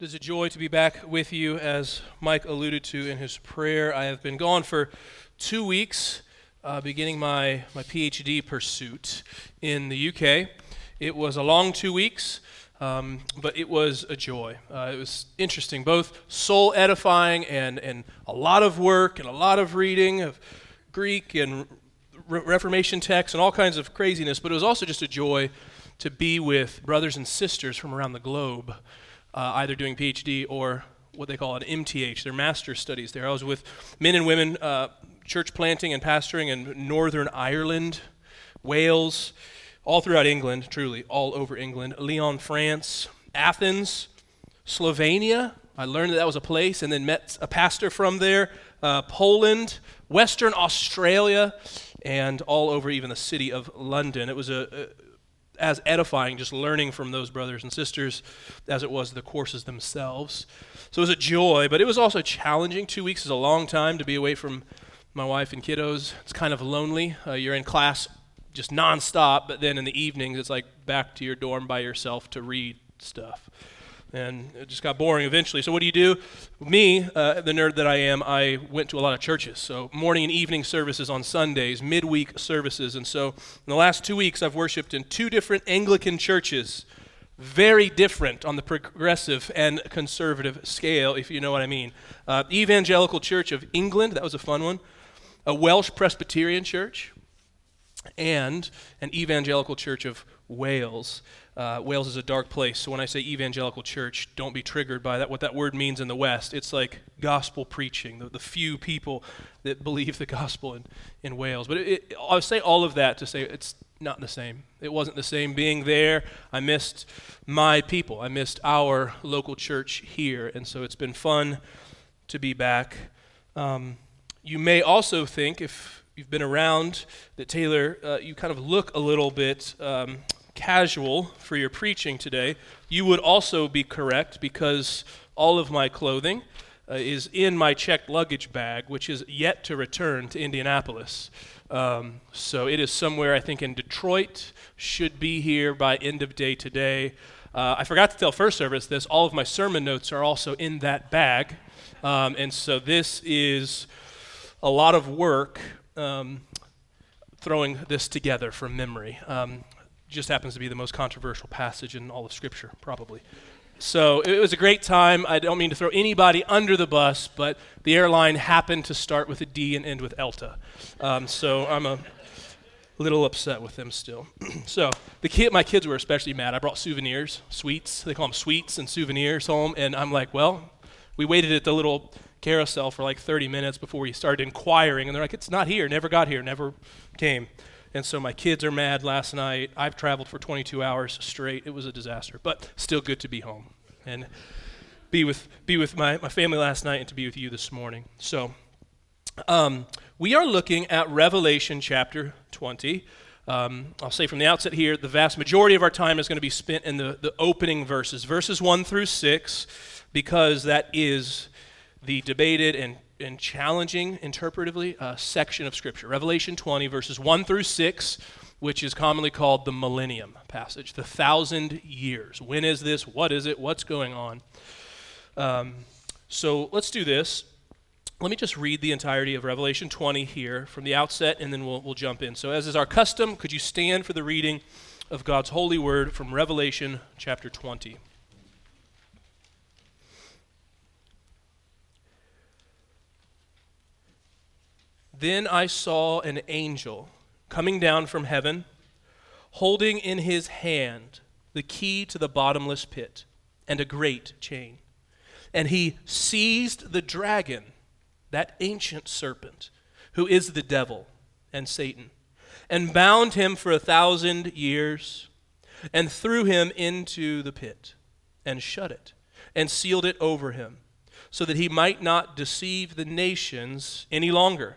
It is a joy to be back with you. As Mike alluded to in his prayer, I have been gone for two weeks, uh, beginning my, my PhD pursuit in the UK. It was a long two weeks. Um, but it was a joy. Uh, it was interesting, both soul edifying and, and a lot of work and a lot of reading of Greek and Re- Reformation texts and all kinds of craziness. But it was also just a joy to be with brothers and sisters from around the globe, uh, either doing PhD or what they call an MTH, their master's studies there. I was with men and women uh, church planting and pastoring in Northern Ireland, Wales all throughout England, truly, all over England. Lyon, France, Athens, Slovenia. I learned that that was a place and then met a pastor from there. Uh, Poland, Western Australia, and all over even the city of London. It was a, a as edifying just learning from those brothers and sisters as it was the courses themselves. So it was a joy, but it was also challenging. Two weeks is a long time to be away from my wife and kiddos. It's kind of lonely. Uh, you're in class just nonstop, but then in the evenings it's like back to your dorm by yourself to read stuff. And it just got boring eventually. So what do you do? Me, uh, the nerd that I am, I went to a lot of churches. So morning and evening services on Sundays, midweek services. And so in the last two weeks, I've worshiped in two different Anglican churches. Very different on the progressive and conservative scale, if you know what I mean. Uh, Evangelical Church of England, that was a fun one. A Welsh Presbyterian church, and an evangelical church of Wales. Uh, Wales is a dark place, so when I say evangelical church, don't be triggered by that. What that word means in the West, it's like gospel preaching, the, the few people that believe the gospel in, in Wales. But it, it, I say all of that to say it's not the same. It wasn't the same being there. I missed my people. I missed our local church here, and so it's been fun to be back. Um, you may also think, if you've been around, that Taylor, uh, you kind of look a little bit um, casual for your preaching today. You would also be correct because all of my clothing uh, is in my checked luggage bag, which is yet to return to Indianapolis. Um, so it is somewhere, I think, in Detroit, should be here by end of day today. Uh, I forgot to tell first service this. All of my sermon notes are also in that bag. Um, and so this is a lot of work um, throwing this together from memory. Um, just happens to be the most controversial passage in all of Scripture, probably. So it was a great time. I don't mean to throw anybody under the bus, but the airline happened to start with a D and end with ELTA. Um, so I'm a little upset with them still. so the kid, my kids were especially mad. I brought souvenirs, sweets. They call them sweets and souvenirs home, and I'm like, well, we waited at the little carousel for like 30 minutes before we started inquiring. And they're like, it's not here, never got here, never came. And so my kids are mad last night. I've traveled for 22 hours straight. It was a disaster, but still good to be home and be with, be with my, my family last night and to be with you this morning. So um, we are looking at Revelation chapter 20. Um, I'll say from the outset here, the vast majority of our time is going to be spent in the, the opening verses, verses 1 through 6, because that is the debated and, and challenging interpretively uh, section of Scripture. Revelation 20, verses 1 through 6, which is commonly called the millennium passage, the thousand years. When is this? What is it? What's going on? Um, so let's do this. Let me just read the entirety of Revelation 20 here from the outset, and then we'll, we'll jump in. So, as is our custom, could you stand for the reading of God's holy word from Revelation chapter 20? Then I saw an angel coming down from heaven, holding in his hand the key to the bottomless pit and a great chain. And he seized the dragon, that ancient serpent, who is the devil and Satan, and bound him for a thousand years, and threw him into the pit, and shut it, and sealed it over him, so that he might not deceive the nations any longer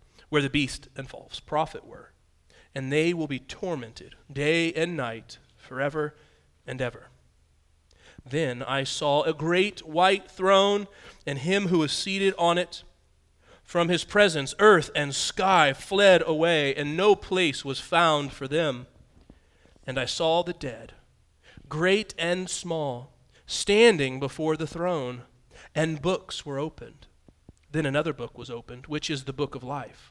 where the beast and false prophet were. And they will be tormented day and night forever and ever. Then I saw a great white throne and him who was seated on it from his presence, earth and sky fled away, and no place was found for them. And I saw the dead, great and small, standing before the throne, and books were opened. Then another book was opened, which is the book of life.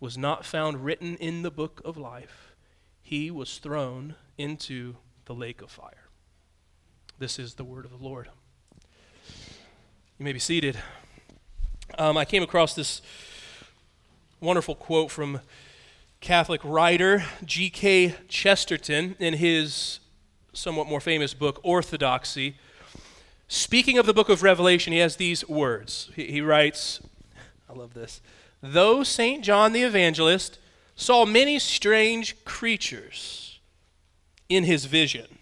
was not found written in the book of life, he was thrown into the lake of fire. This is the word of the Lord. You may be seated. Um, I came across this wonderful quote from Catholic writer G.K. Chesterton in his somewhat more famous book, Orthodoxy. Speaking of the book of Revelation, he has these words. He, he writes, I love this. Though St. John the Evangelist saw many strange creatures in his vision,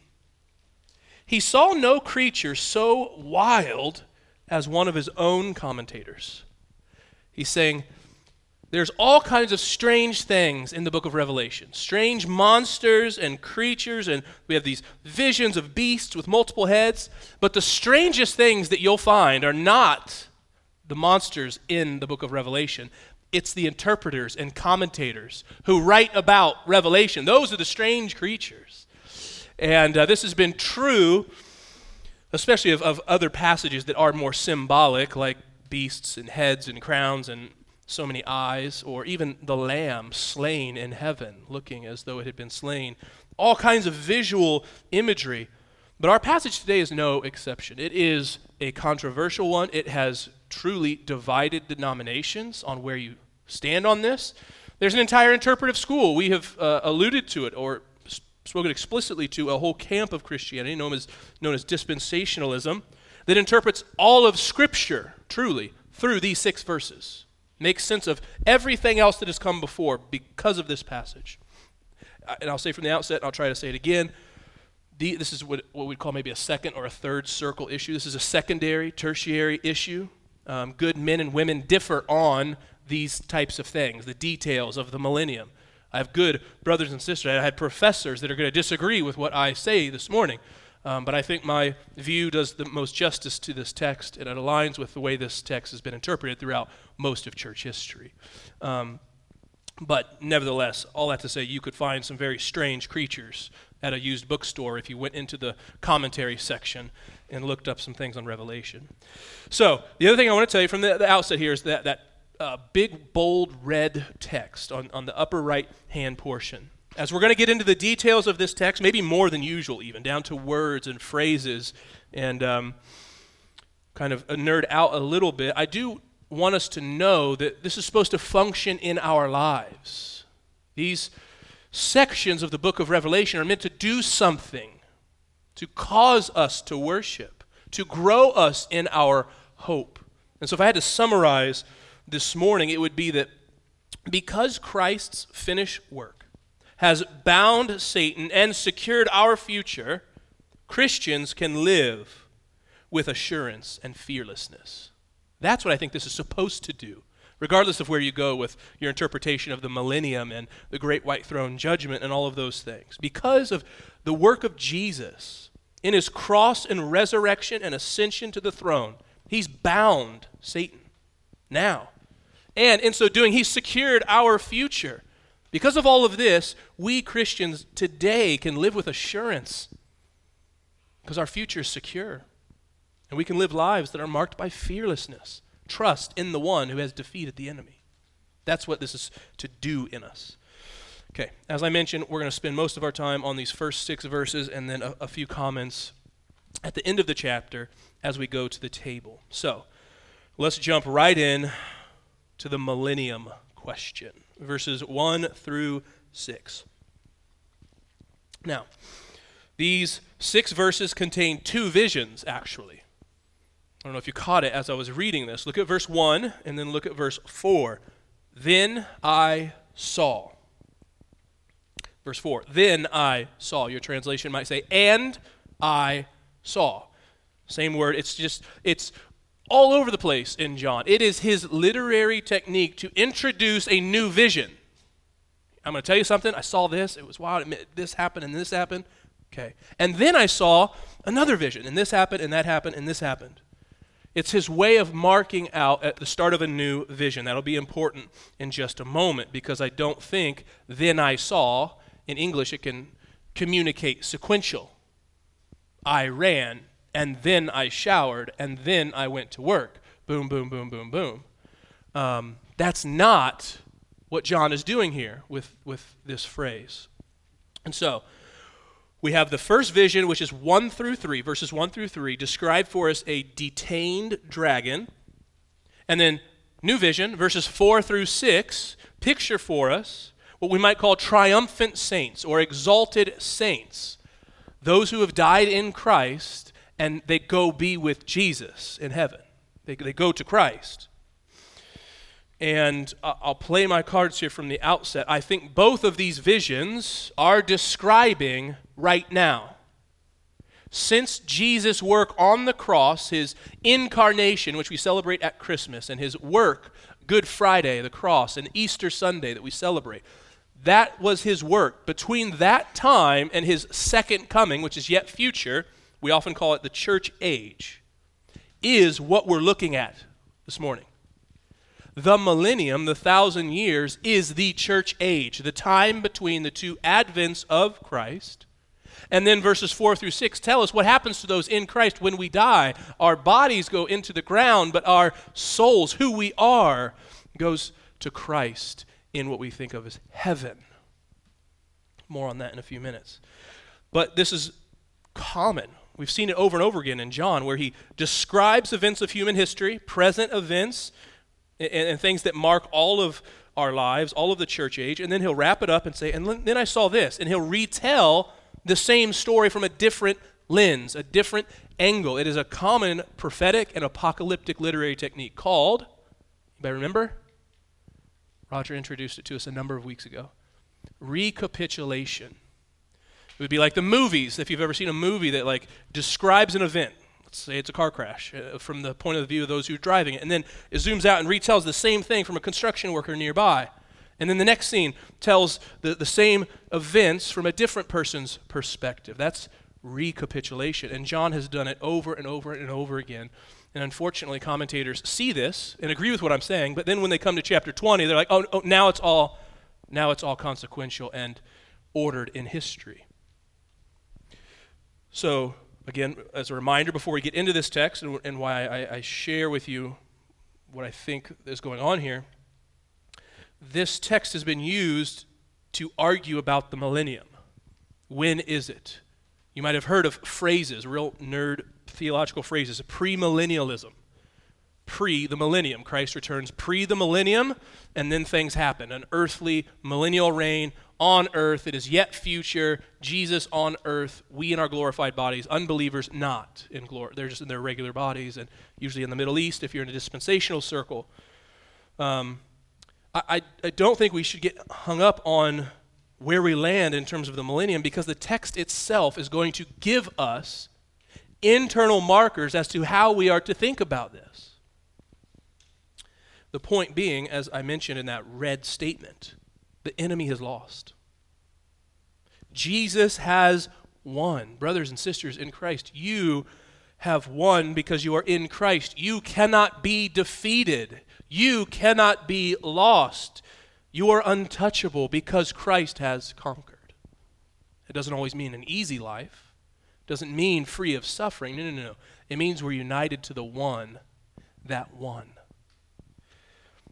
he saw no creature so wild as one of his own commentators. He's saying, there's all kinds of strange things in the book of Revelation strange monsters and creatures, and we have these visions of beasts with multiple heads. But the strangest things that you'll find are not the monsters in the book of Revelation. It's the interpreters and commentators who write about Revelation. Those are the strange creatures. And uh, this has been true, especially of, of other passages that are more symbolic, like beasts and heads and crowns and so many eyes, or even the lamb slain in heaven, looking as though it had been slain. All kinds of visual imagery. But our passage today is no exception. It is a controversial one. It has truly divided denominations on where you stand on this. There's an entire interpretive school. We have uh, alluded to it or spoken explicitly to a whole camp of Christianity known as, known as dispensationalism that interprets all of Scripture truly through these six verses. Makes sense of everything else that has come before because of this passage. And I'll say from the outset, and I'll try to say it again. The, this is what, what we'd call maybe a second or a third circle issue. This is a secondary, tertiary issue. Um, good men and women differ on these types of things, the details of the millennium. I have good brothers and sisters. I had professors that are going to disagree with what I say this morning. Um, but I think my view does the most justice to this text, and it aligns with the way this text has been interpreted throughout most of church history. Um, but nevertheless, all that to say, you could find some very strange creatures at a used bookstore if you went into the commentary section and looked up some things on Revelation. So, the other thing I want to tell you from the, the outset here is that, that uh, big, bold red text on, on the upper right hand portion. As we're going to get into the details of this text, maybe more than usual, even down to words and phrases, and um, kind of nerd out a little bit, I do want us to know that this is supposed to function in our lives. These sections of the book of Revelation are meant to do something, to cause us to worship, to grow us in our hope. And so, if I had to summarize this morning, it would be that because Christ's finished work has bound Satan and secured our future, Christians can live with assurance and fearlessness. That's what I think this is supposed to do, regardless of where you go with your interpretation of the millennium and the great white throne judgment and all of those things. Because of the work of Jesus in his cross and resurrection and ascension to the throne, he's bound Satan now. And in so doing, he's secured our future. Because of all of this, we Christians today can live with assurance because our future is secure. And we can live lives that are marked by fearlessness, trust in the one who has defeated the enemy. That's what this is to do in us. Okay, as I mentioned, we're going to spend most of our time on these first six verses and then a, a few comments at the end of the chapter as we go to the table. So let's jump right in to the millennium question, verses 1 through 6. Now, these six verses contain two visions, actually. I don't know if you caught it as I was reading this. Look at verse 1 and then look at verse 4. Then I saw. Verse 4. Then I saw. Your translation might say, and I saw. Same word. It's just, it's all over the place in John. It is his literary technique to introduce a new vision. I'm going to tell you something. I saw this. It was wild. This happened and this happened. Okay. And then I saw another vision, and this happened, and that happened, and this happened. It's his way of marking out at the start of a new vision. That'll be important in just a moment because I don't think then I saw, in English, it can communicate sequential. I ran, and then I showered, and then I went to work. Boom, boom, boom, boom, boom. Um, that's not what John is doing here with, with this phrase. And so, we have the first vision, which is 1 through 3, verses 1 through 3, describe for us a detained dragon. And then, new vision, verses 4 through 6, picture for us what we might call triumphant saints or exalted saints, those who have died in Christ and they go be with Jesus in heaven. They, they go to Christ. And I'll play my cards here from the outset. I think both of these visions are describing right now. Since Jesus' work on the cross, his incarnation, which we celebrate at Christmas, and his work, Good Friday, the cross, and Easter Sunday that we celebrate, that was his work. Between that time and his second coming, which is yet future, we often call it the church age, is what we're looking at this morning the millennium, the thousand years, is the church age, the time between the two advents of Christ. And then verses 4 through 6 tell us what happens to those in Christ when we die. Our bodies go into the ground, but our souls, who we are, goes to Christ in what we think of as heaven. More on that in a few minutes. But this is common. We've seen it over and over again in John, where he describes events of human history, present events, and, and things that mark all of our lives, all of the church age, and then he'll wrap it up and say, and then I saw this, and he'll retell the same story from a different lens, a different angle. It is a common prophetic and apocalyptic literary technique called, you remember? Roger introduced it to us a number of weeks ago. Recapitulation. It would be like the movies, if you've ever seen a movie that like describes an event let's say it's a car crash uh, from the point of view of those who are driving it. And then it zooms out and retells the same thing from a construction worker nearby. And then the next scene tells the, the same events from a different person's perspective. That's recapitulation. And John has done it over and over and over again. And unfortunately, commentators see this and agree with what I'm saying, but then when they come to chapter 20, they're like, oh, oh now it's all now it's all consequential and ordered in history. So again, as a reminder before we get into this text and, and why I, I share with you what I think is going on here, this text has been used to argue about the millennium. When is it? You might have heard of phrases, real nerd theological phrases, premillennialism. pre the millennium. Christ returns pre the millennium, and then things happen. An earthly millennial reign on earth. It is yet future. Jesus on earth. We in our glorified bodies. Unbelievers not in glory. They're just in their regular bodies, and usually in the Middle East if you're in a dispensational circle. Um, I, I, I don't think we should get hung up on where we land in terms of the millennium because the text itself is going to give us internal markers as to how we are to think about this. The point being, as I mentioned in that red statement, the enemy has lost. Jesus has won. Brothers and sisters in Christ, you have won because you are in Christ. You cannot be defeated. You cannot be lost. You are untouchable because Christ has conquered. It doesn't always mean an easy life. It doesn't mean free of suffering. No, no, no. It means we're united to the one that won.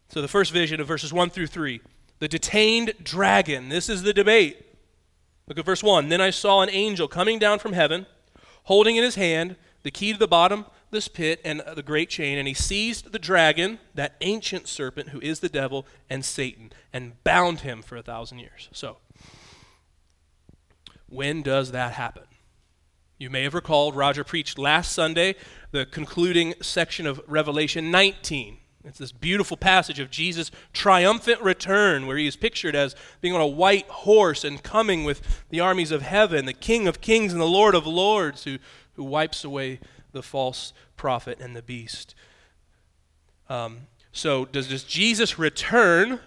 So the first vision of verses 1 through 3, the detained dragon. This is the debate. Look at verse 1. Then I saw an angel coming down from heaven, holding in his hand the key to the bottom this pit and the great chain, and he seized the dragon, that ancient serpent who is the devil and Satan, and bound him for a thousand years. So, when does that happen? You may have recalled Roger preached last Sunday the concluding section of Revelation 19. It's this beautiful passage of Jesus' triumphant return, where he is pictured as being on a white horse and coming with the armies of heaven, the King of kings and the Lord of lords, who, who wipes away the false prophet and the beast. Um, so, does, does Jesus return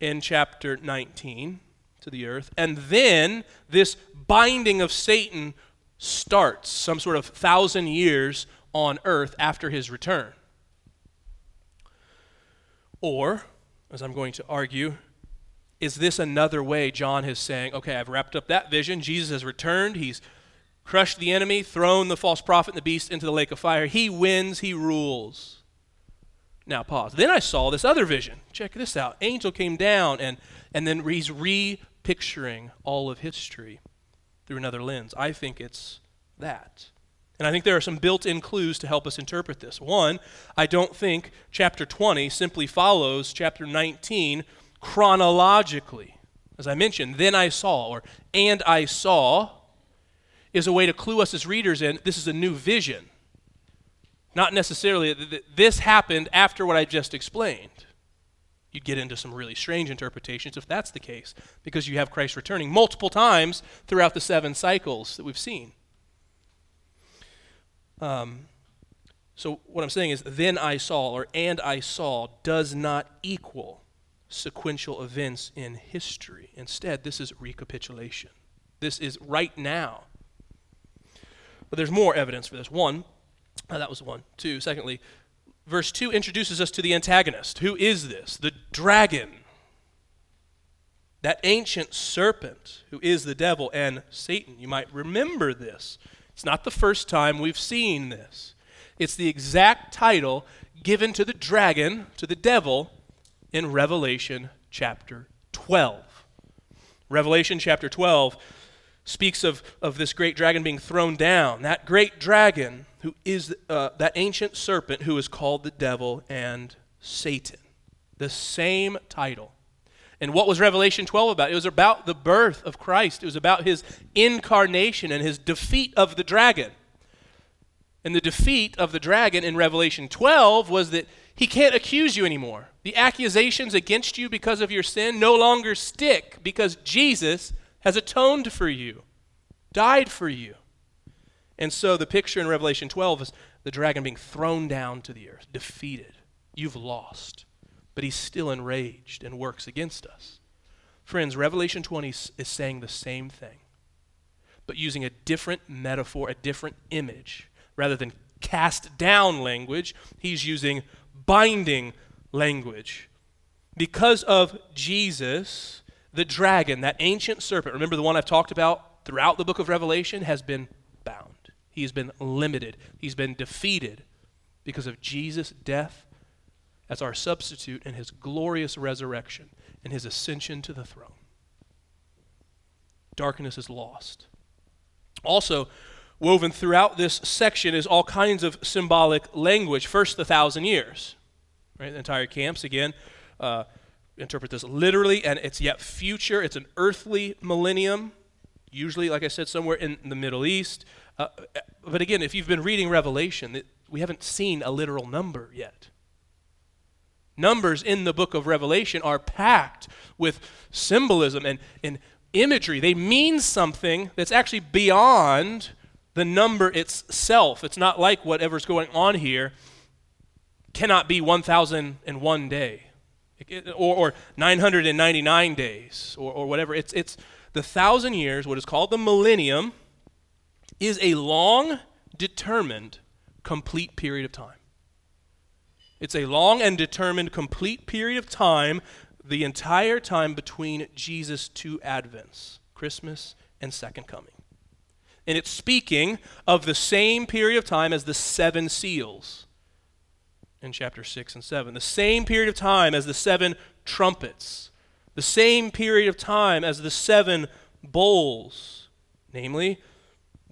in chapter 19 to the earth? And then this binding of Satan starts, some sort of thousand years on earth after his return. Or, as I'm going to argue, is this another way John is saying, okay, I've wrapped up that vision. Jesus has returned. He's crushed the enemy, thrown the false prophet and the beast into the lake of fire. He wins, he rules. Now, pause. Then I saw this other vision. Check this out. Angel came down, and, and then he's repicturing all of history through another lens. I think it's that. And I think there are some built in clues to help us interpret this. One, I don't think chapter 20 simply follows chapter 19 chronologically. As I mentioned, then I saw, or and I saw, is a way to clue us as readers in this is a new vision. Not necessarily that this happened after what I just explained. You'd get into some really strange interpretations if that's the case, because you have Christ returning multiple times throughout the seven cycles that we've seen. Um, so what I'm saying is, then I saw, or and I saw, does not equal sequential events in history. Instead, this is recapitulation. This is right now. But there's more evidence for this. One, uh, that was one. Two, secondly, verse 2 introduces us to the antagonist. Who is this? The dragon. That ancient serpent who is the devil and Satan. You might remember this. It's not the first time we've seen this. It's the exact title given to the dragon, to the devil, in Revelation chapter 12. Revelation chapter 12 speaks of, of this great dragon being thrown down. That great dragon, who is uh, that ancient serpent who is called the devil and Satan. The same title. And what was Revelation 12 about? It was about the birth of Christ, it was about his incarnation and his defeat of the dragon. And the defeat of the dragon in Revelation 12 was that he can't accuse you anymore. The accusations against you because of your sin no longer stick because Jesus has atoned for you, died for you. And so the picture in Revelation 12 is the dragon being thrown down to the earth, defeated. You've lost but he's still enraged and works against us. Friends, Revelation 20 is saying the same thing, but using a different metaphor, a different image. Rather than cast down language, he's using binding language. Because of Jesus, the dragon, that ancient serpent, remember the one I've talked about throughout the book of Revelation, has been bound. He's been limited. He's been defeated because of Jesus' death as our substitute in his glorious resurrection and his ascension to the throne. Darkness is lost. Also, woven throughout this section is all kinds of symbolic language. First, the thousand years, right? The entire camps, again, uh, interpret this literally, and it's yet future. It's an earthly millennium, usually, like I said, somewhere in the Middle East. Uh, but again, if you've been reading Revelation, we haven't seen a literal number yet. Numbers in the book of Revelation are packed with symbolism and, and imagery. They mean something that's actually beyond the number itself. It's not like whatever's going on here cannot be 1,001 day or, or 999 days or, or whatever. It's, it's the thousand years, what is called the millennium, is a long, determined, complete period of time. It's a long and determined, complete period of time, the entire time between Jesus' two advents, Christmas and second coming. And it's speaking of the same period of time as the seven seals in chapter 6 and 7. The same period of time as the seven trumpets. The same period of time as the seven bowls. Namely,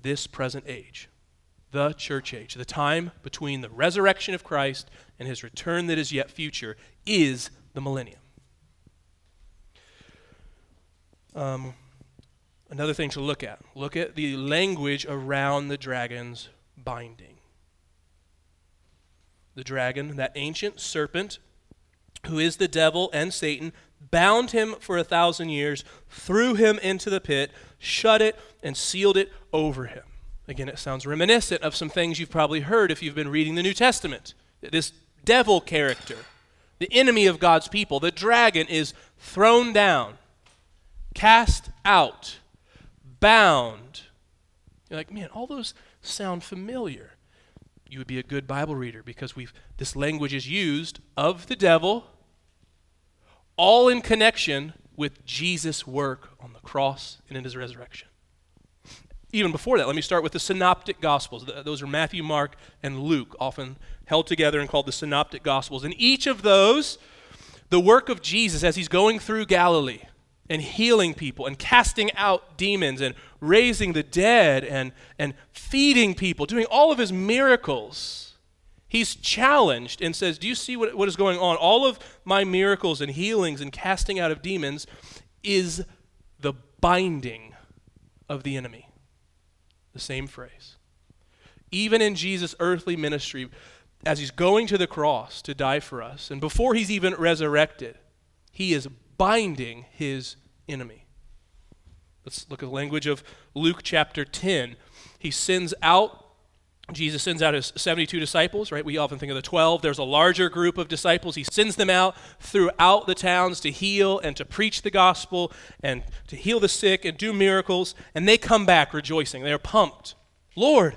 this present age. The church age. The time between the resurrection of Christ and his return that is yet future is the millennium. Um, another thing to look at look at the language around the dragon's binding the dragon, that ancient serpent, who is the devil and Satan, bound him for a thousand years, threw him into the pit, shut it, and sealed it over him. Again, it sounds reminiscent of some things you've probably heard if you've been reading the New Testament. This devil character, the enemy of God's people, the dragon is thrown down, cast out, bound. You're like, man, all those sound familiar you would be a good Bible reader because we've this language is used of the devil all in connection with Jesus' work on the cross and in his resurrection. Even before that, let me start with the synoptic gospels. Those are Matthew, Mark, and Luke, often held together and called the synoptic gospels. In each of those, the work of Jesus as he's going through Galilee and healing people and casting out demons and raising the dead and, and feeding people, doing all of his miracles. He's challenged and says, Do you see what, what is going on? All of my miracles and healings and casting out of demons is the binding of the enemy. The same phrase. Even in Jesus' earthly ministry, as he's going to the cross to die for us, and before he's even resurrected, he is binding his enemy. Let's look at the language of Luke chapter 10. He sends out, Jesus sends out his 72 disciples, right? We often think of the 12. There's a larger group of disciples. He sends them out throughout the towns to heal and to preach the gospel and to heal the sick and do miracles. And they come back rejoicing. They're pumped. Lord,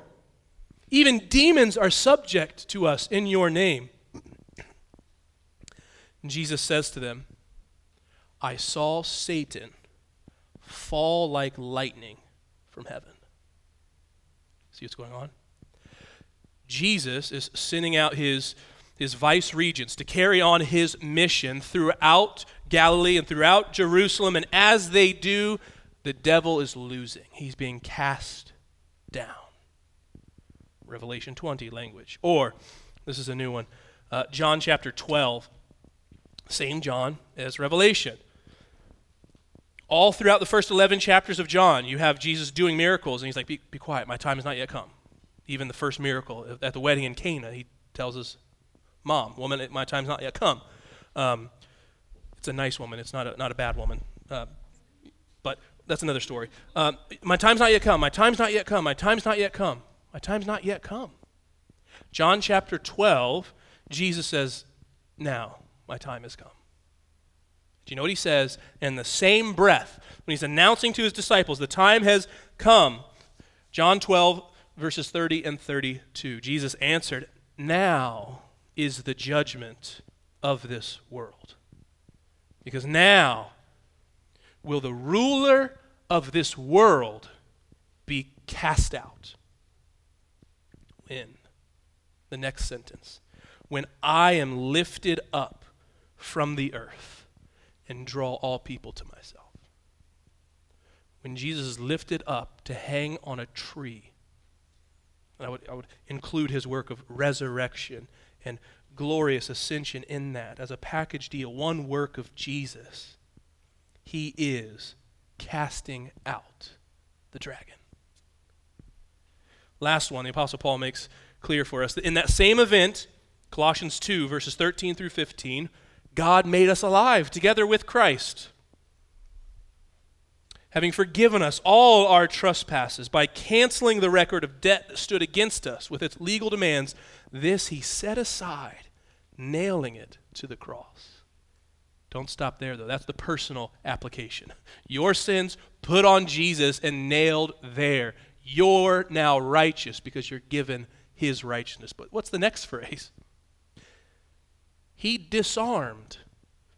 even demons are subject to us in your name. And Jesus says to them, I saw Satan fall like lightning from heaven. See what's going on? Jesus is sending out his, his vice regents to carry on his mission throughout Galilee and throughout Jerusalem. And as they do, the devil is losing. He's being cast down. Revelation 20 language. Or, this is a new one, uh, John chapter 12. Same John as Revelation. All throughout the first 11 chapters of John, you have Jesus doing miracles, and he's like, be, be quiet, my time has not yet come. Even the first miracle at the wedding in Cana, he tells his mom, Woman, my time's not yet come. Um, it's a nice woman, it's not a, not a bad woman. Uh, but that's another story. Um, my time's not yet come, my time's not yet come, my time's not yet come, my time's not yet come. John chapter 12, Jesus says, Now my time has come. Do you know what he says? In the same breath, when he's announcing to his disciples, the time has come. John 12, verses 30 and 32. Jesus answered, Now is the judgment of this world. Because now will the ruler of this world be cast out. When? The next sentence. When I am lifted up from the earth and draw all people to myself. When Jesus is lifted up to hang on a tree I would, I would include his work of resurrection and glorious ascension in that as a package deal, one work of Jesus. He is casting out the dragon. Last one, the Apostle Paul makes clear for us that in that same event, Colossians 2, verses 13 through 15, God made us alive together with Christ having forgiven us all our trespasses by canceling the record of debt that stood against us with its legal demands, this he set aside, nailing it to the cross. Don't stop there, though. That's the personal application. Your sins put on Jesus and nailed there. You're now righteous because you're given his righteousness. But what's the next phrase? He disarmed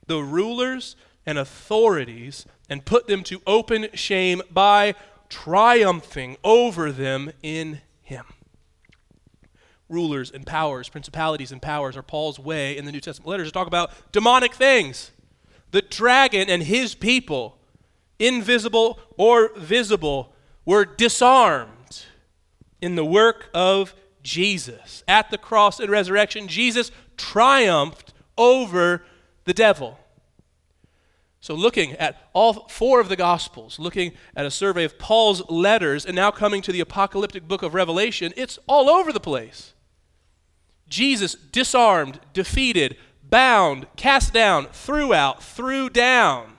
the rulers and authorities and put them to open shame by triumphing over them in him. Rulers and powers, principalities and powers are Paul's way in the New Testament letters to talk about demonic things. The dragon and his people, invisible or visible, were disarmed in the work of Jesus. At the cross and resurrection, Jesus triumphed over the devil. So, looking at all four of the Gospels, looking at a survey of Paul's letters, and now coming to the apocalyptic book of Revelation, it's all over the place. Jesus disarmed, defeated, bound, cast down, threw out, threw down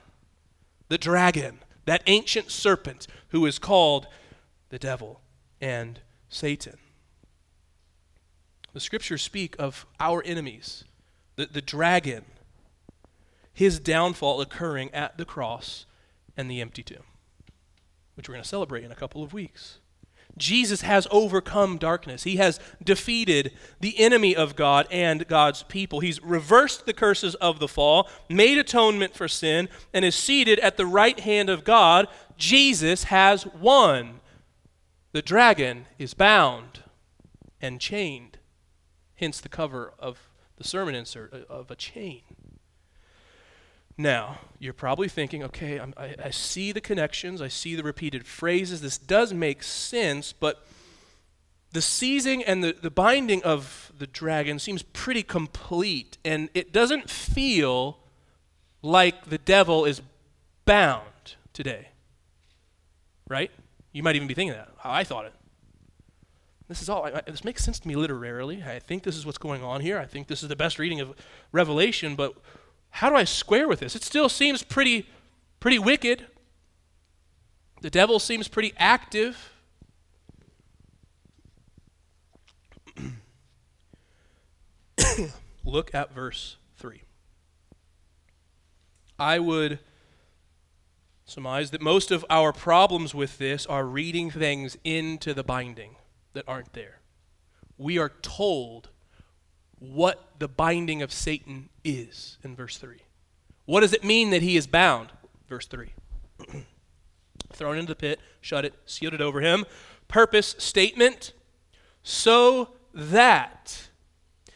the dragon, that ancient serpent who is called the devil and Satan. The scriptures speak of our enemies, the, the dragon his downfall occurring at the cross and the empty tomb, which we're going to celebrate in a couple of weeks. Jesus has overcome darkness. He has defeated the enemy of God and God's people. He's reversed the curses of the fall, made atonement for sin, and is seated at the right hand of God. Jesus has won. The dragon is bound and chained. Hence the cover of the sermon insert uh, of a chain. Now, you're probably thinking, okay, I, I see the connections, I see the repeated phrases, this does make sense, but the seizing and the, the binding of the dragon seems pretty complete, and it doesn't feel like the devil is bound today. Right? You might even be thinking that, how I thought it. This is all. I, this makes sense to me literarily. I think this is what's going on here. I think this is the best reading of Revelation. But how do I square with this? It still seems pretty, pretty wicked. The devil seems pretty active. Look at verse 3. I would surmise that most of our problems with this are reading things into the binding that aren't there. We are told what the binding of Satan is in verse 3. What does it mean that he is bound? Verse 3. Thrown into the pit, shut it, sealed it over him. Purpose statement so that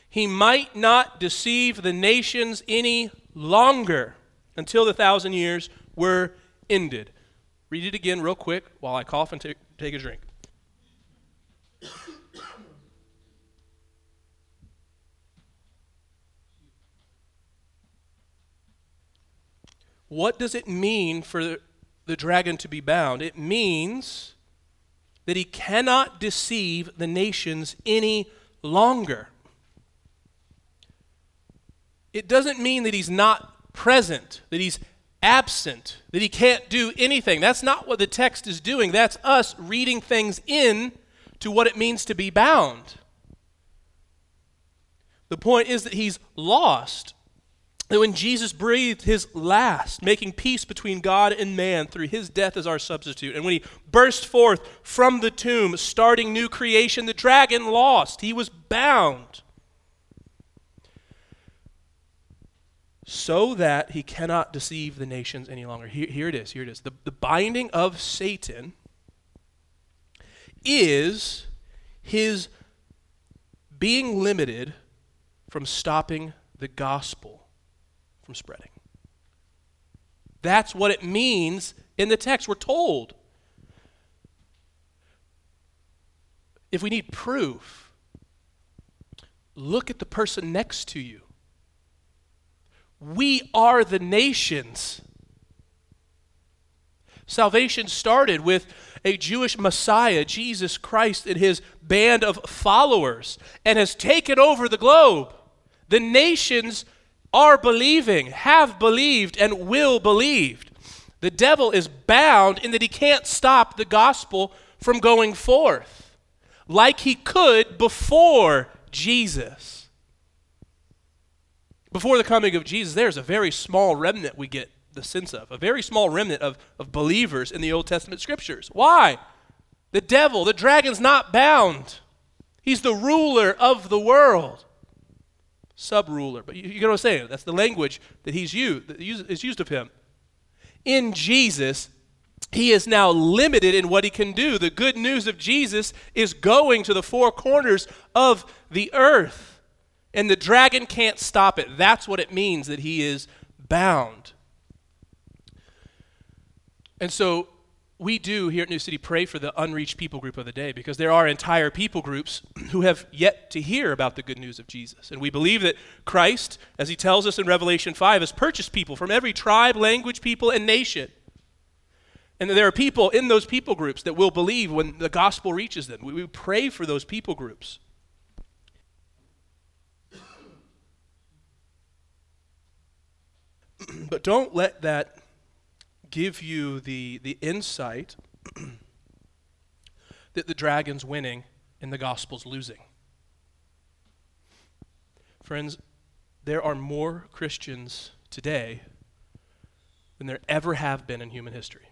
he might not deceive the nations any longer until the thousand years were ended. Read it again, real quick, while I cough and t- take a drink. What does it mean for the dragon to be bound? It means that he cannot deceive the nations any longer. It doesn't mean that he's not present, that he's absent, that he can't do anything. That's not what the text is doing. That's us reading things in to what it means to be bound. The point is that he's lost that when Jesus breathed his last, making peace between God and man through his death as our substitute, and when he burst forth from the tomb, starting new creation, the dragon lost. He was bound. So that he cannot deceive the nations any longer. Here, here it is. Here it is. The, the binding of Satan is his being limited from stopping the gospel from spreading. That's what it means in the text. We're told. if we need proof, look at the person next to you. We are the nations. Salvation started with a Jewish Messiah, Jesus Christ, and his band of followers, and has taken over the globe. The nations are believing, have believed, and will believe. The devil is bound in that he can't stop the gospel from going forth like he could before Jesus. Before the coming of Jesus, there's a very small remnant we get the sense of, a very small remnant of, of believers in the Old Testament scriptures. Why? The devil, the dragon's not bound. He's the ruler of the world. Sub ruler. But you, you, get what I'm saying? That's the language that he's used, that is used of him. In Jesus, he is now limited in what he can do. The good news of Jesus is going to the four corners of the earth. And the dragon can't stop it. That's what it means that he is bound. And so we do here at New City pray for the unreached people group of the day because there are entire people groups who have yet to hear about the good news of Jesus. And we believe that Christ, as he tells us in Revelation 5, has purchased people from every tribe, language, people, and nation. And there are people in those people groups that will believe when the gospel reaches them. We, we pray for those people groups. but don't let that give you the, the insight that the dragon's winning and the gospel's losing. Friends, there are more Christians today than there ever have been in human history.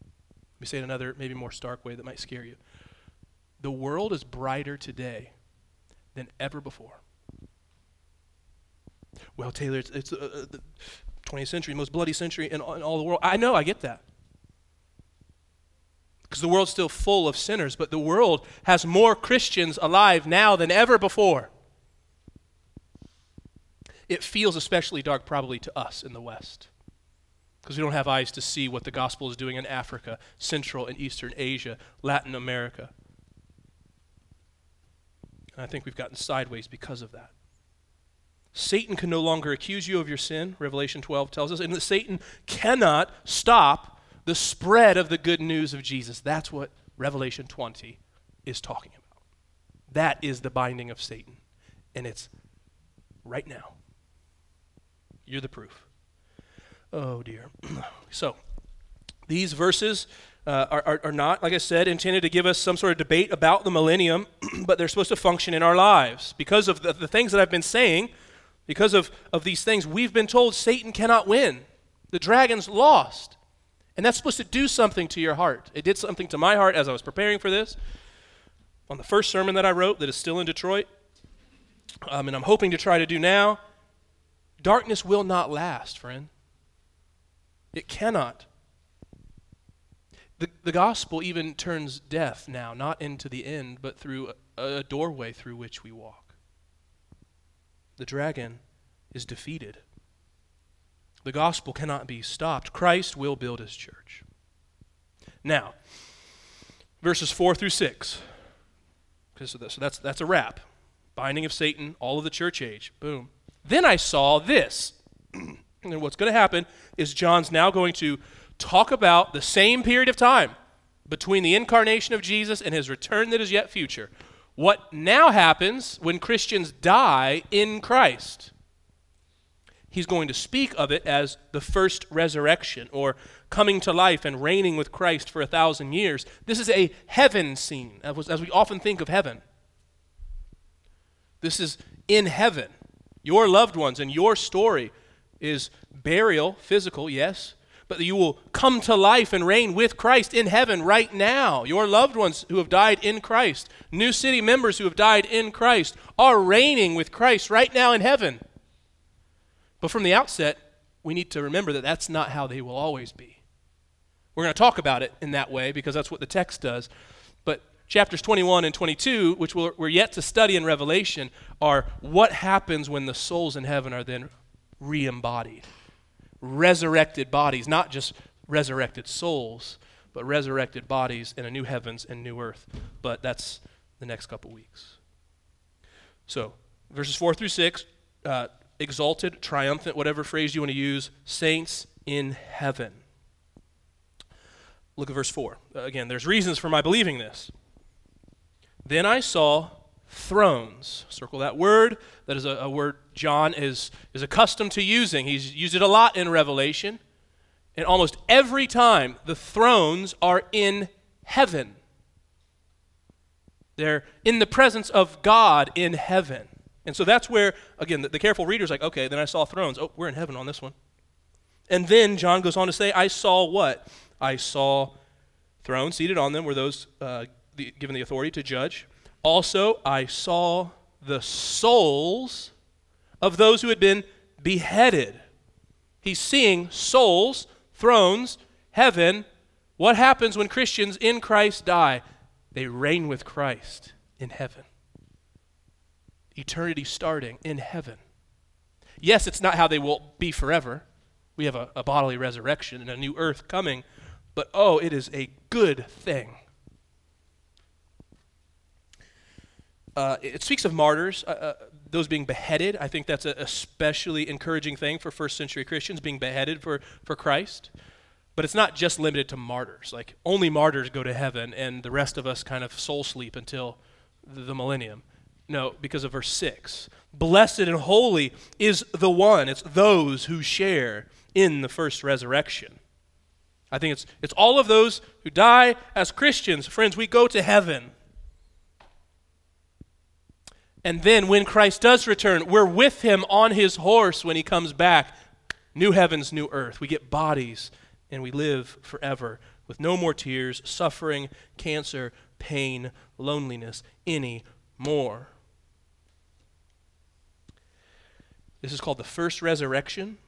Let me say it another, maybe more stark way that might scare you. The world is brighter today than ever before. Well, Taylor, it's, it's uh, uh 20th century, most bloody century in, in all the world. I know, I get that. Because the world's still full of sinners, but the world has more Christians alive now than ever before. It feels especially dark, probably, to us in the West. Because we don't have eyes to see what the gospel is doing in Africa, Central and Eastern Asia, Latin America. And I think we've gotten sideways because of that. Satan can no longer accuse you of your sin, Revelation 12 tells us, and that Satan cannot stop the spread of the good news of Jesus. That's what Revelation 20 is talking about. That is the binding of Satan. And it's right now. You're the proof. Oh, dear. so, these verses uh, are, are, are, not, like I said, intended to give us some sort of debate about the millennium, but they're supposed to function in our lives. Because of the, the things that I've been saying, because of, of these things, we've been told Satan cannot win. The dragon's lost. And that's supposed to do something to your heart. It did something to my heart as I was preparing for this. On the first sermon that I wrote, that is still in Detroit, um, and I'm hoping to try to do now, darkness will not last, friend. It cannot. The, the gospel even turns death now, not into the end, but through a, a doorway through which we walk the dragon is defeated. The gospel cannot be stopped. Christ will build his church. Now, verses 4 through 6. Okay, So that's, that's a wrap. Binding of Satan, all of the church age. Boom. Then I saw this. and what's going to happen is John's now going to talk about the same period of time between the incarnation of Jesus and his return that is yet future. What now happens when Christians die in Christ? He's going to speak of it as the first resurrection or coming to life and reigning with Christ for a thousand years. This is a heaven scene, as we often think of heaven. This is in heaven. Your loved ones and your story is burial, physical, yes, but you will come to life and reign with Christ in heaven right now. Your loved ones who have died in Christ, new city members who have died in Christ, are reigning with Christ right now in heaven. But from the outset, we need to remember that that's not how they will always be. We're going to talk about it in that way because that's what the text does. But chapters 21 and 22, which we're yet to study in Revelation, are what happens when the souls in heaven are then re embodied resurrected bodies, not just resurrected souls, but resurrected bodies in a new heavens and new earth. But that's the next couple weeks. So, verses 4 through 6, uh, exalted, triumphant, whatever phrase you want to use, saints in heaven. Look at verse 4. Uh, again, there's reasons for my believing this. Then I saw thrones. Circle that word. That is a, a, word John is, is accustomed to using. He's used it a lot in Revelation. And almost every time, the thrones are in heaven. They're in the presence of God in heaven. And so that's where, again, the, the careful reader's like, okay, then I saw thrones. Oh, we're in heaven on this one. And then John goes on to say, I saw what? I saw thrones. Seated on them were those uh, the, given the authority to judge. Also, I saw the souls of those who had been beheaded. He's seeing souls, thrones, heaven. What happens when Christians in Christ die? They reign with Christ in heaven. Eternity starting in heaven. Yes, it's not how they will be forever. We have a, a bodily resurrection and a new earth coming, but oh, it is a good thing. Uh, it speaks of martyrs, uh, uh, those being beheaded. I think that's an especially encouraging thing for first century Christians, being beheaded for, for Christ. But it's not just limited to martyrs. Like, only martyrs go to heaven, and the rest of us kind of soul sleep until the, millennium. No, because of verse 6. Blessed and holy is the one, it's those who share in the first resurrection. I think it's, it's all of those who die as Christians. Friends, we go to heaven. And then when Christ does return, we're with him on his horse when he comes back. New heavens, new earth. We get bodies and we live forever with no more tears, suffering, cancer, pain, loneliness any more. This is called the first resurrection.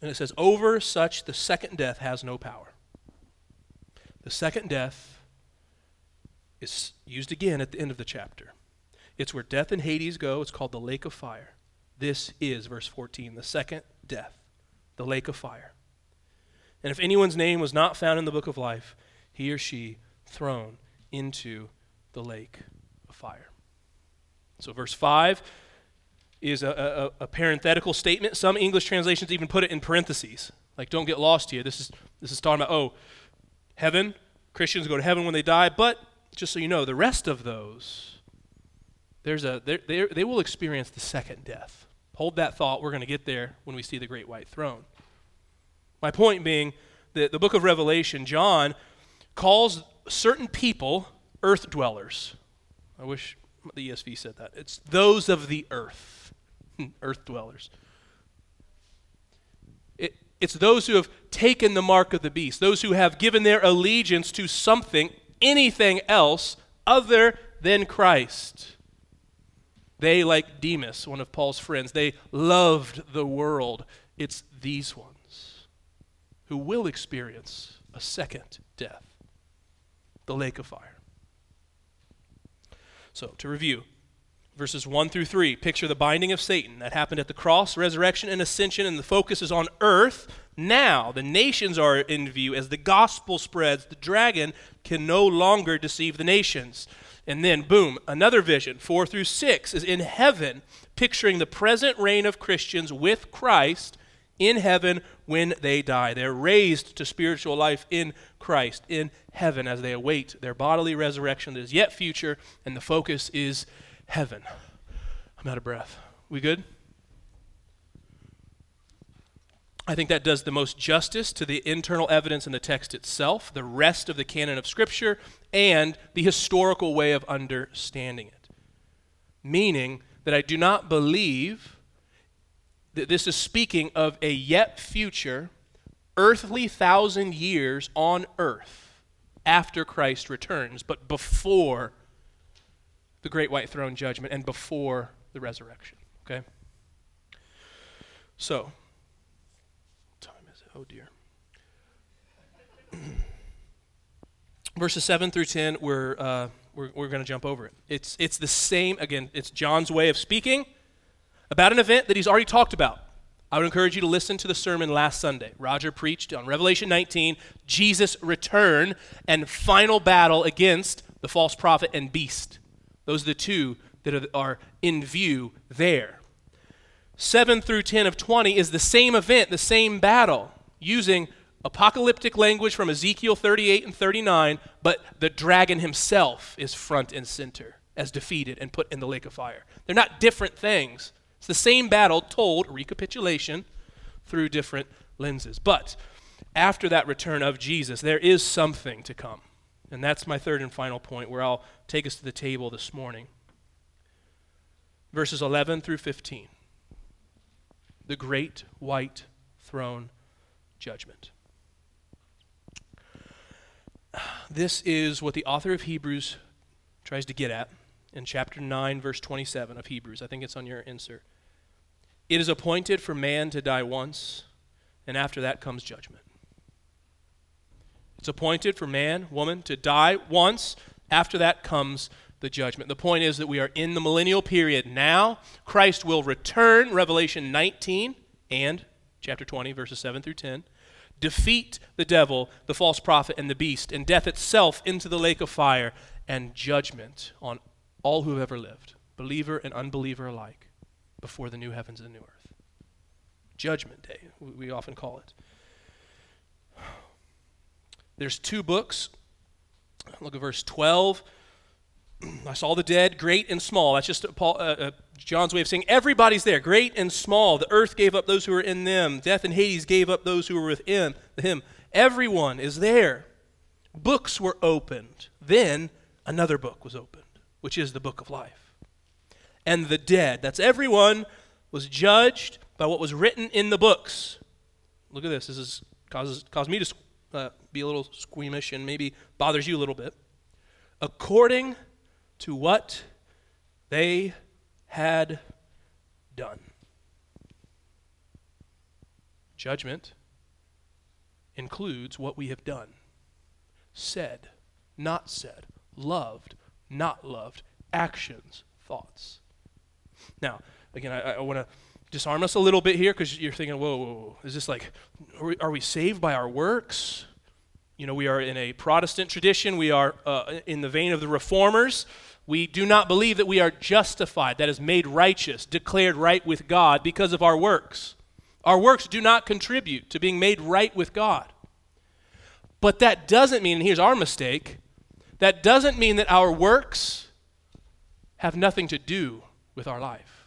And it says, Over such the second death has no power. The second death is used again at the end of the chapter. It's where death and Hades go. It's called the lake of fire. This is, verse 14, the second death, the lake of fire. And if anyone's name was not found in the book of life, he or she thrown into the lake of fire. So, verse 5 is a, a, a, parenthetical statement. Some English translations even put it in parentheses. Like, don't get lost here. This is, this is talking about, oh, heaven, Christians go to heaven when they die, but just so you know, the rest of those, there's a, they they will experience the second death. Hold that thought. We're going to get there when we see the great white throne. My point being that the book of Revelation, John calls certain people earth dwellers. I wish the ESV said that. It's those of the earth. earth dwellers. It, it's those who have taken the mark of the beast, those who have given their allegiance to something, anything else other than Christ. They, like Demas, one of Paul's friends, they loved the world. It's these ones who will experience a second death the lake of fire. So, to review, verses 1 through 3 picture the binding of Satan that happened at the cross, resurrection, and ascension, and the focus is on earth. Now, the nations are in view. As the gospel spreads, the dragon can no longer deceive the nations. And then, boom, another vision, 4 through 6, is in heaven, picturing the present reign of Christians with Christ in heaven when they die. They're raised to spiritual life in Christ, in heaven, as they await their bodily resurrection that is yet future, and the focus is heaven. I'm out of breath. We good? I think that does the most justice to the internal evidence in the text itself, the rest of the canon of Scripture, and the historical way of understanding it. Meaning that I do not believe that this is speaking of a yet future earthly thousand years on earth after Christ returns, but before the great white throne judgment and before the resurrection. Okay? So, what time is it? Oh dear. Verses 7 through 10, we're, uh, we're, we're going to jump over it. It's, it's the same, again, it's John's way of speaking about an event that he's already talked about I would encourage you to listen to the sermon last Sunday. Roger preached on Revelation 19, Jesus' return and final battle against the false prophet and beast. Those are the two that are, are in view there. 7 through 10 of 20 is the same event, the same battle, using apocalyptic language from Ezekiel 38 and 39, but the dragon himself is front and center as defeated and put in the lake of fire. They're not different things. It's the same battle told, recapitulation, through different lenses. But after that return of Jesus, there is something to come. And that's my third and final point where I'll take us to the table this morning. Verses 11 through 15. The great white throne judgment. This is what the author of Hebrews tries to get at in chapter 9, verse 27 of Hebrews. I think it's on your insert. It is appointed for man to die once, and after that comes judgment. It's appointed for man, woman, to die once. After that comes the judgment. The point is that we are in the millennial period now. Christ will return, Revelation 19 and chapter 20, verses 7 through 10. Defeat the devil, the false prophet, and the beast, and death itself into the lake of fire, and judgment on all who have ever lived, believer and unbeliever alike, before the new heavens and the new earth. Judgment Day, we often call it. There's two books. Look at verse 12. I saw the dead, great and small. That's just Paul, uh, uh, John's way of saying everybody's there, great and small. The earth gave up those who were in them. Death and Hades gave up those who were within him. Everyone is there. Books were opened. Then another book was opened which is the book of life. And the dead, that's everyone, was judged by what was written in the books. Look at this. This is, causes, caused me to uh, be a little squeamish and maybe bothers you a little bit. According to what they had done. Judgment includes what we have done, said, not said, loved, not loved, actions, thoughts. Now, again, I, I want to disarm us a little bit here because you're thinking, whoa, whoa, whoa, is this like, are we, are we, saved by our works? You know, we are in a Protestant tradition, we are uh, in the vein of the reformers. We do not believe that we are justified, that is, made righteous, declared right with God because of our works. Our works do not contribute to being made right with God. But that doesn't mean, and here's our mistake, that doesn't mean that our works have nothing to do with our life.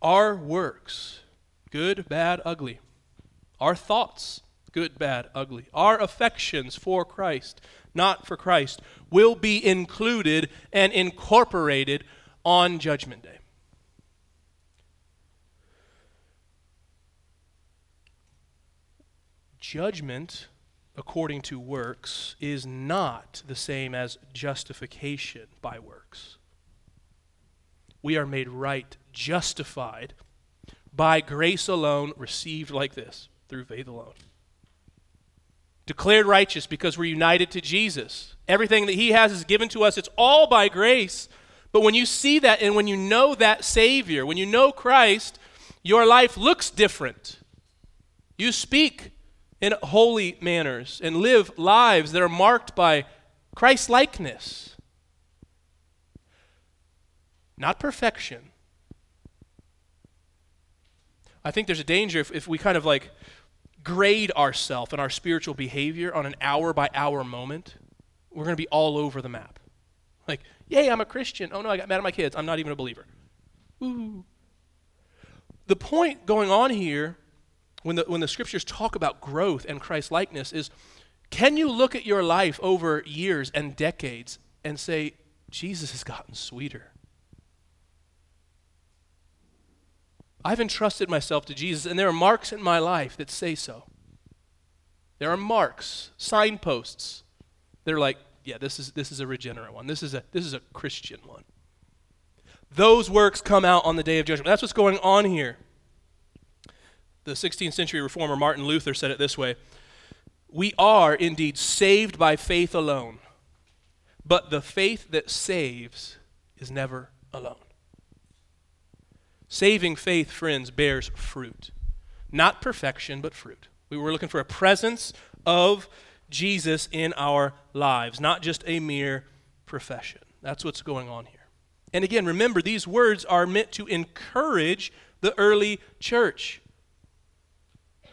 Our works, good, bad, ugly, our thoughts, good, bad, ugly, our affections for Christ, not for Christ, will be included and incorporated on Judgment Day. Judgment according to works is not the same as justification by works. We are made right, justified by grace alone, received like this, through faith alone. Declared righteous because we're united to Jesus. Everything that He has is given to us. It's all by grace. But when you see that and when you know that Savior, when you know Christ, your life looks different. You speak in holy manners and live lives that are marked by Christ likeness. Not perfection. I think there's a danger if, if we kind of like grade ourselves and our spiritual behavior on an hour by hour moment, we're going to be all over the map. Like, yay, I'm a Christian. Oh no, I got mad at my kids. I'm not even a believer. Ooh. The point going on here when the, when the scriptures talk about growth and Christ likeness is can you look at your life over years and decades and say, Jesus has gotten sweeter? I've entrusted myself to Jesus, and there are marks in my life that say so. There are marks, signposts. They're like, yeah, this is, this is a regenerate one. This is a, this is a Christian one. Those works come out on the day of judgment. That's what's going on here. The 16th century reformer Martin Luther said it this way We are indeed saved by faith alone, but the faith that saves is never alone. Saving faith, friends, bears fruit. Not perfection, but fruit. We were looking for a presence of Jesus in our lives, not just a mere profession. That's what's going on here. And again, remember, these words are meant to encourage the early church.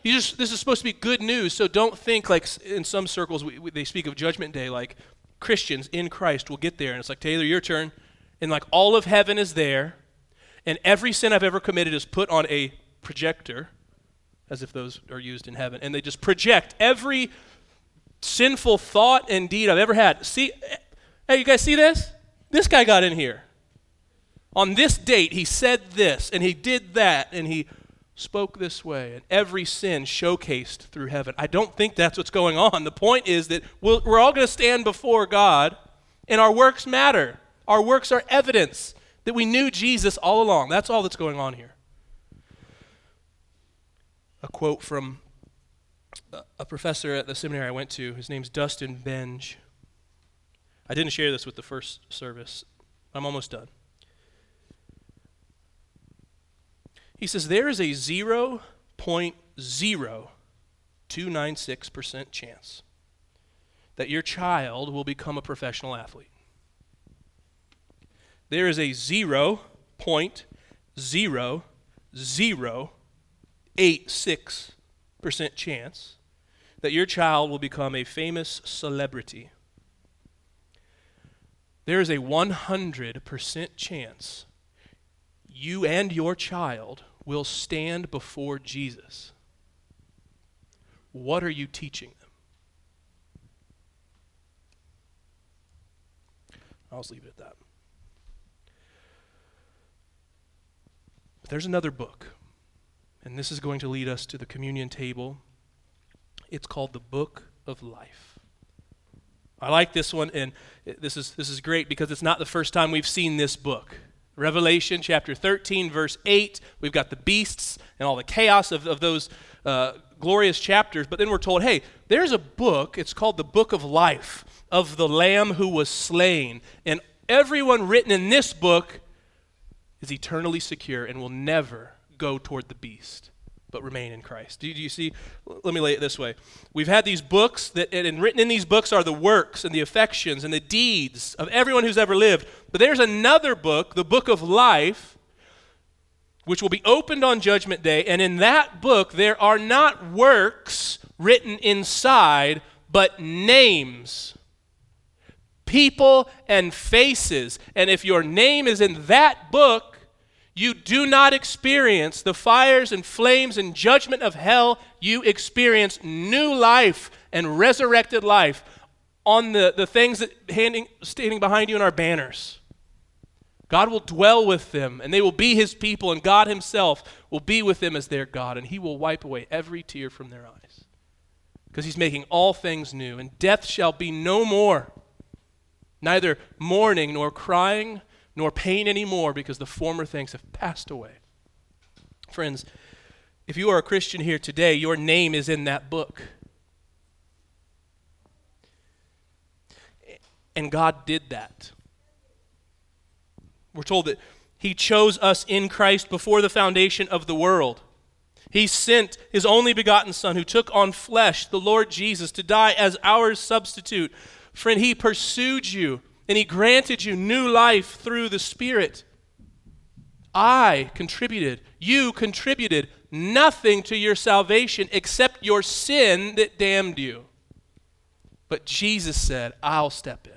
Just, this is supposed to be good news, so don't think like in some circles we, we, they speak of Judgment Day, like Christians in Christ will get there, and it's like, Taylor, your turn. And like all of heaven is there, and every sin I've ever committed is put on a projector, as if those are used in heaven, and they just project every sinful thought and deed I've ever had. See, hey, you guys see this? This guy got in here. On this date, he said this, and he did that, and he spoke this way, and every sin showcased through heaven. I don't think that's what's going on. The point is that we we are all going to stand before God, and our works matter. Our works are evidence that we knew Jesus all along. That's all that's going on here. A quote from a professor at the seminary I went to. His name's Dustin Benge. I didn't share this with the first service. I'm almost done. He says there is a 0.0296% chance that your child will become a professional athlete. There is a 0.0086% chance that your child will become a famous celebrity. There is a 100% chance you and your child will stand before Jesus. What are you teaching them? I'll just leave it at that. There's another book, and this is going to lead us to the communion table. It's called the Book of Life. I like this one, and this is, this is great because it's not the first time we've seen this book. Revelation chapter 13, verse 8, we've got the beasts and all the chaos of, of those uh, glorious chapters. But then we're told, hey, there's a book, it's called the Book of Life of the Lamb who was slain. And everyone written in this book is eternally secure and will never go toward the beast but remain in Christ. Do you, see? Let me lay it this way. We've had these books, that, and written in these books are the works and the affections and the deeds of everyone who's ever lived. But there's another book, the book of life, which will be opened on Judgment Day. And in that book, there are not works written inside, but names. People and faces. And if your name is in that book, you do not experience the fires and flames and judgment of hell. You experience new life and resurrected life on the, the things that handing, standing behind you in our banners. God will dwell with them, and they will be his people, and God himself will be with them as their God, and he will wipe away every tear from their eyes. Because he's making all things new, and death shall be no more. Neither mourning nor crying nor pain anymore because the former things have passed away. Friends, if you are a Christian here today, your name is in that book. And God did that. We're told that He chose us in Christ before the foundation of the world. He sent His only begotten Son, who took on flesh, the Lord Jesus, to die as our substitute. Friend, He pursued you and He granted you new life through the Spirit. I contributed, you contributed nothing to your salvation except your sin that damned you. But Jesus said, I'll step in.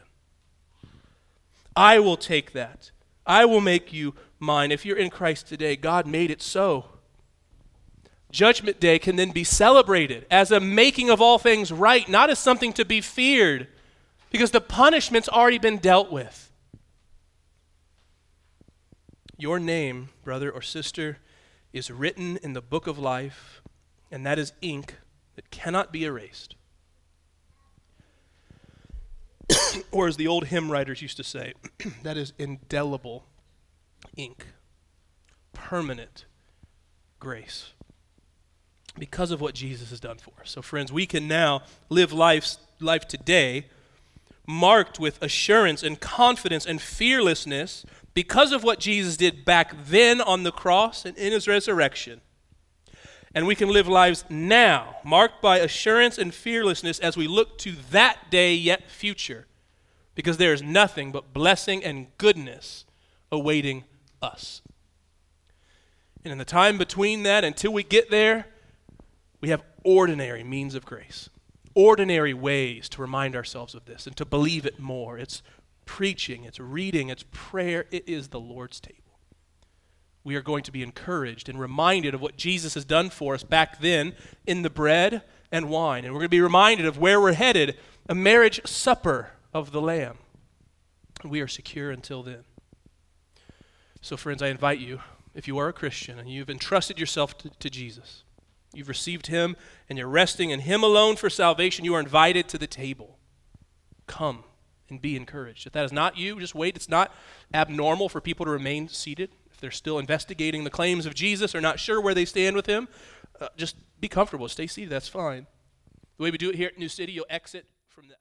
I will take that. I will make you mine. If you're in Christ today, God made it so. Judgment Day can then be celebrated as a making of all things right, not as something to be feared because the punishment's already been dealt with. Your name, brother or sister, is written in the book of life, and that is ink that cannot be erased. or, as the old hymn writers used to say, that is indelible ink, permanent grace because of what Jesus has done for us. So, friends, we can now live life, life today marked with assurance and confidence and fearlessness because of what Jesus did back then on the cross and in his resurrection. And we can live lives now marked by assurance and fearlessness as we look to that day yet future because there is nothing but blessing and goodness awaiting us. And in the time between that, until we get there, we have ordinary means of grace, ordinary ways to remind ourselves of this and to believe it more. It's preaching, it's reading, it's prayer, it is the Lord's table. We are going to be encouraged and reminded of what Jesus has done for us back then in the bread and wine. And we're going to be reminded of where we're headed a marriage supper of the Lamb. We are secure until then. So, friends, I invite you, if you are a Christian and you've entrusted yourself to, to Jesus, you've received Him, and you're resting in Him alone for salvation, you are invited to the table. Come and be encouraged. If that is not you, just wait. It's not abnormal for people to remain seated. If they're still investigating the claims of Jesus or not sure where they stand with Him, uh, just be comfortable. Stay seated. That's fine. The way we do it here at New City, you'll exit from the out.